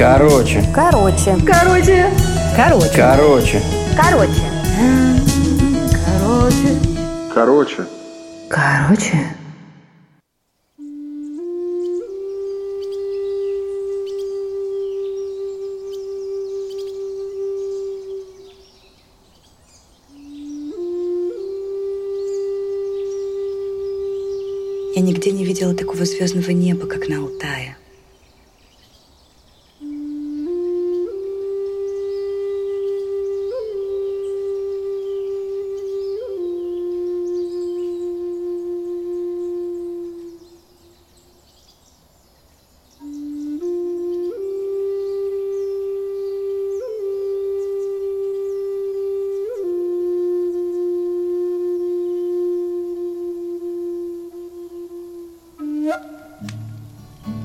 Короче. Короче. Короче. Короче. Короче. Короче. Короче. Короче. Короче. Я нигде не видела такого звездного неба, как на Алтае.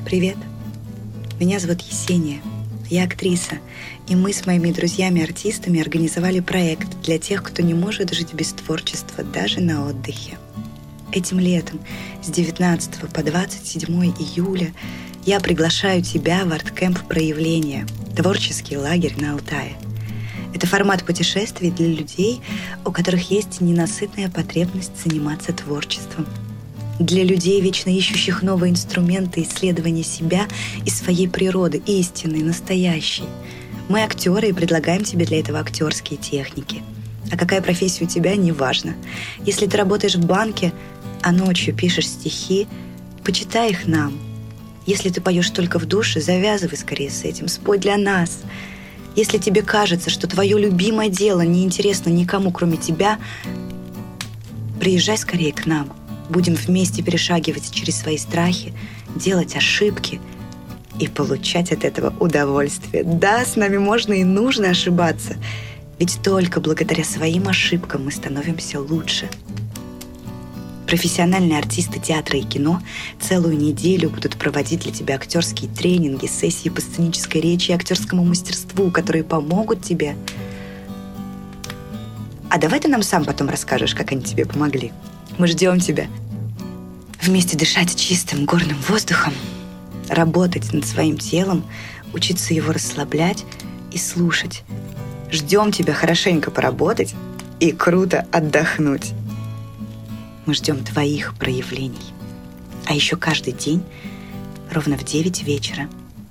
Привет. Меня зовут Есения. Я актриса, и мы с моими друзьями-артистами организовали проект для тех, кто не может жить без творчества даже на отдыхе. Этим летом с 19 по 27 июля я приглашаю тебя в арткэмп проявления «Творческий лагерь на Алтае». Это формат путешествий для людей, у которых есть ненасытная потребность заниматься творчеством – для людей, вечно ищущих новые инструменты исследования себя и своей природы, истинной, настоящей. Мы актеры и предлагаем тебе для этого актерские техники. А какая профессия у тебя, неважно. Если ты работаешь в банке, а ночью пишешь стихи, почитай их нам. Если ты поешь только в душе, завязывай скорее с этим, спой для нас. Если тебе кажется, что твое любимое дело неинтересно никому, кроме тебя, приезжай скорее к нам – Будем вместе перешагивать через свои страхи, делать ошибки и получать от этого удовольствие. Да, с нами можно и нужно ошибаться, ведь только благодаря своим ошибкам мы становимся лучше. Профессиональные артисты театра и кино целую неделю будут проводить для тебя актерские тренинги, сессии по сценической речи и актерскому мастерству, которые помогут тебе. А давай ты нам сам потом расскажешь, как они тебе помогли. Мы ждем тебя. Вместе дышать чистым горным воздухом, работать над своим телом, учиться его расслаблять и слушать. Ждем тебя хорошенько поработать и круто отдохнуть. Мы ждем твоих проявлений. А еще каждый день, ровно в 9 вечера,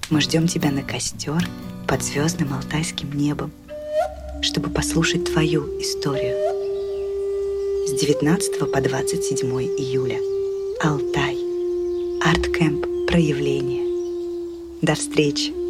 мы ждем тебя на костер под звездным алтайским небом, чтобы послушать твою историю с 19 по 27 июля. Алтай. Арткэмп проявление. До встречи!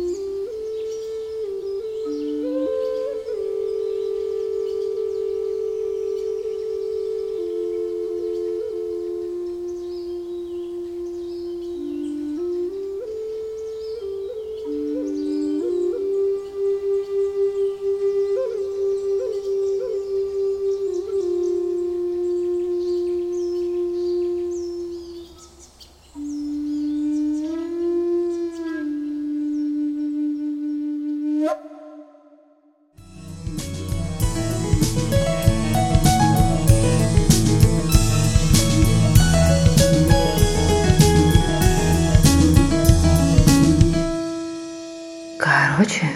而且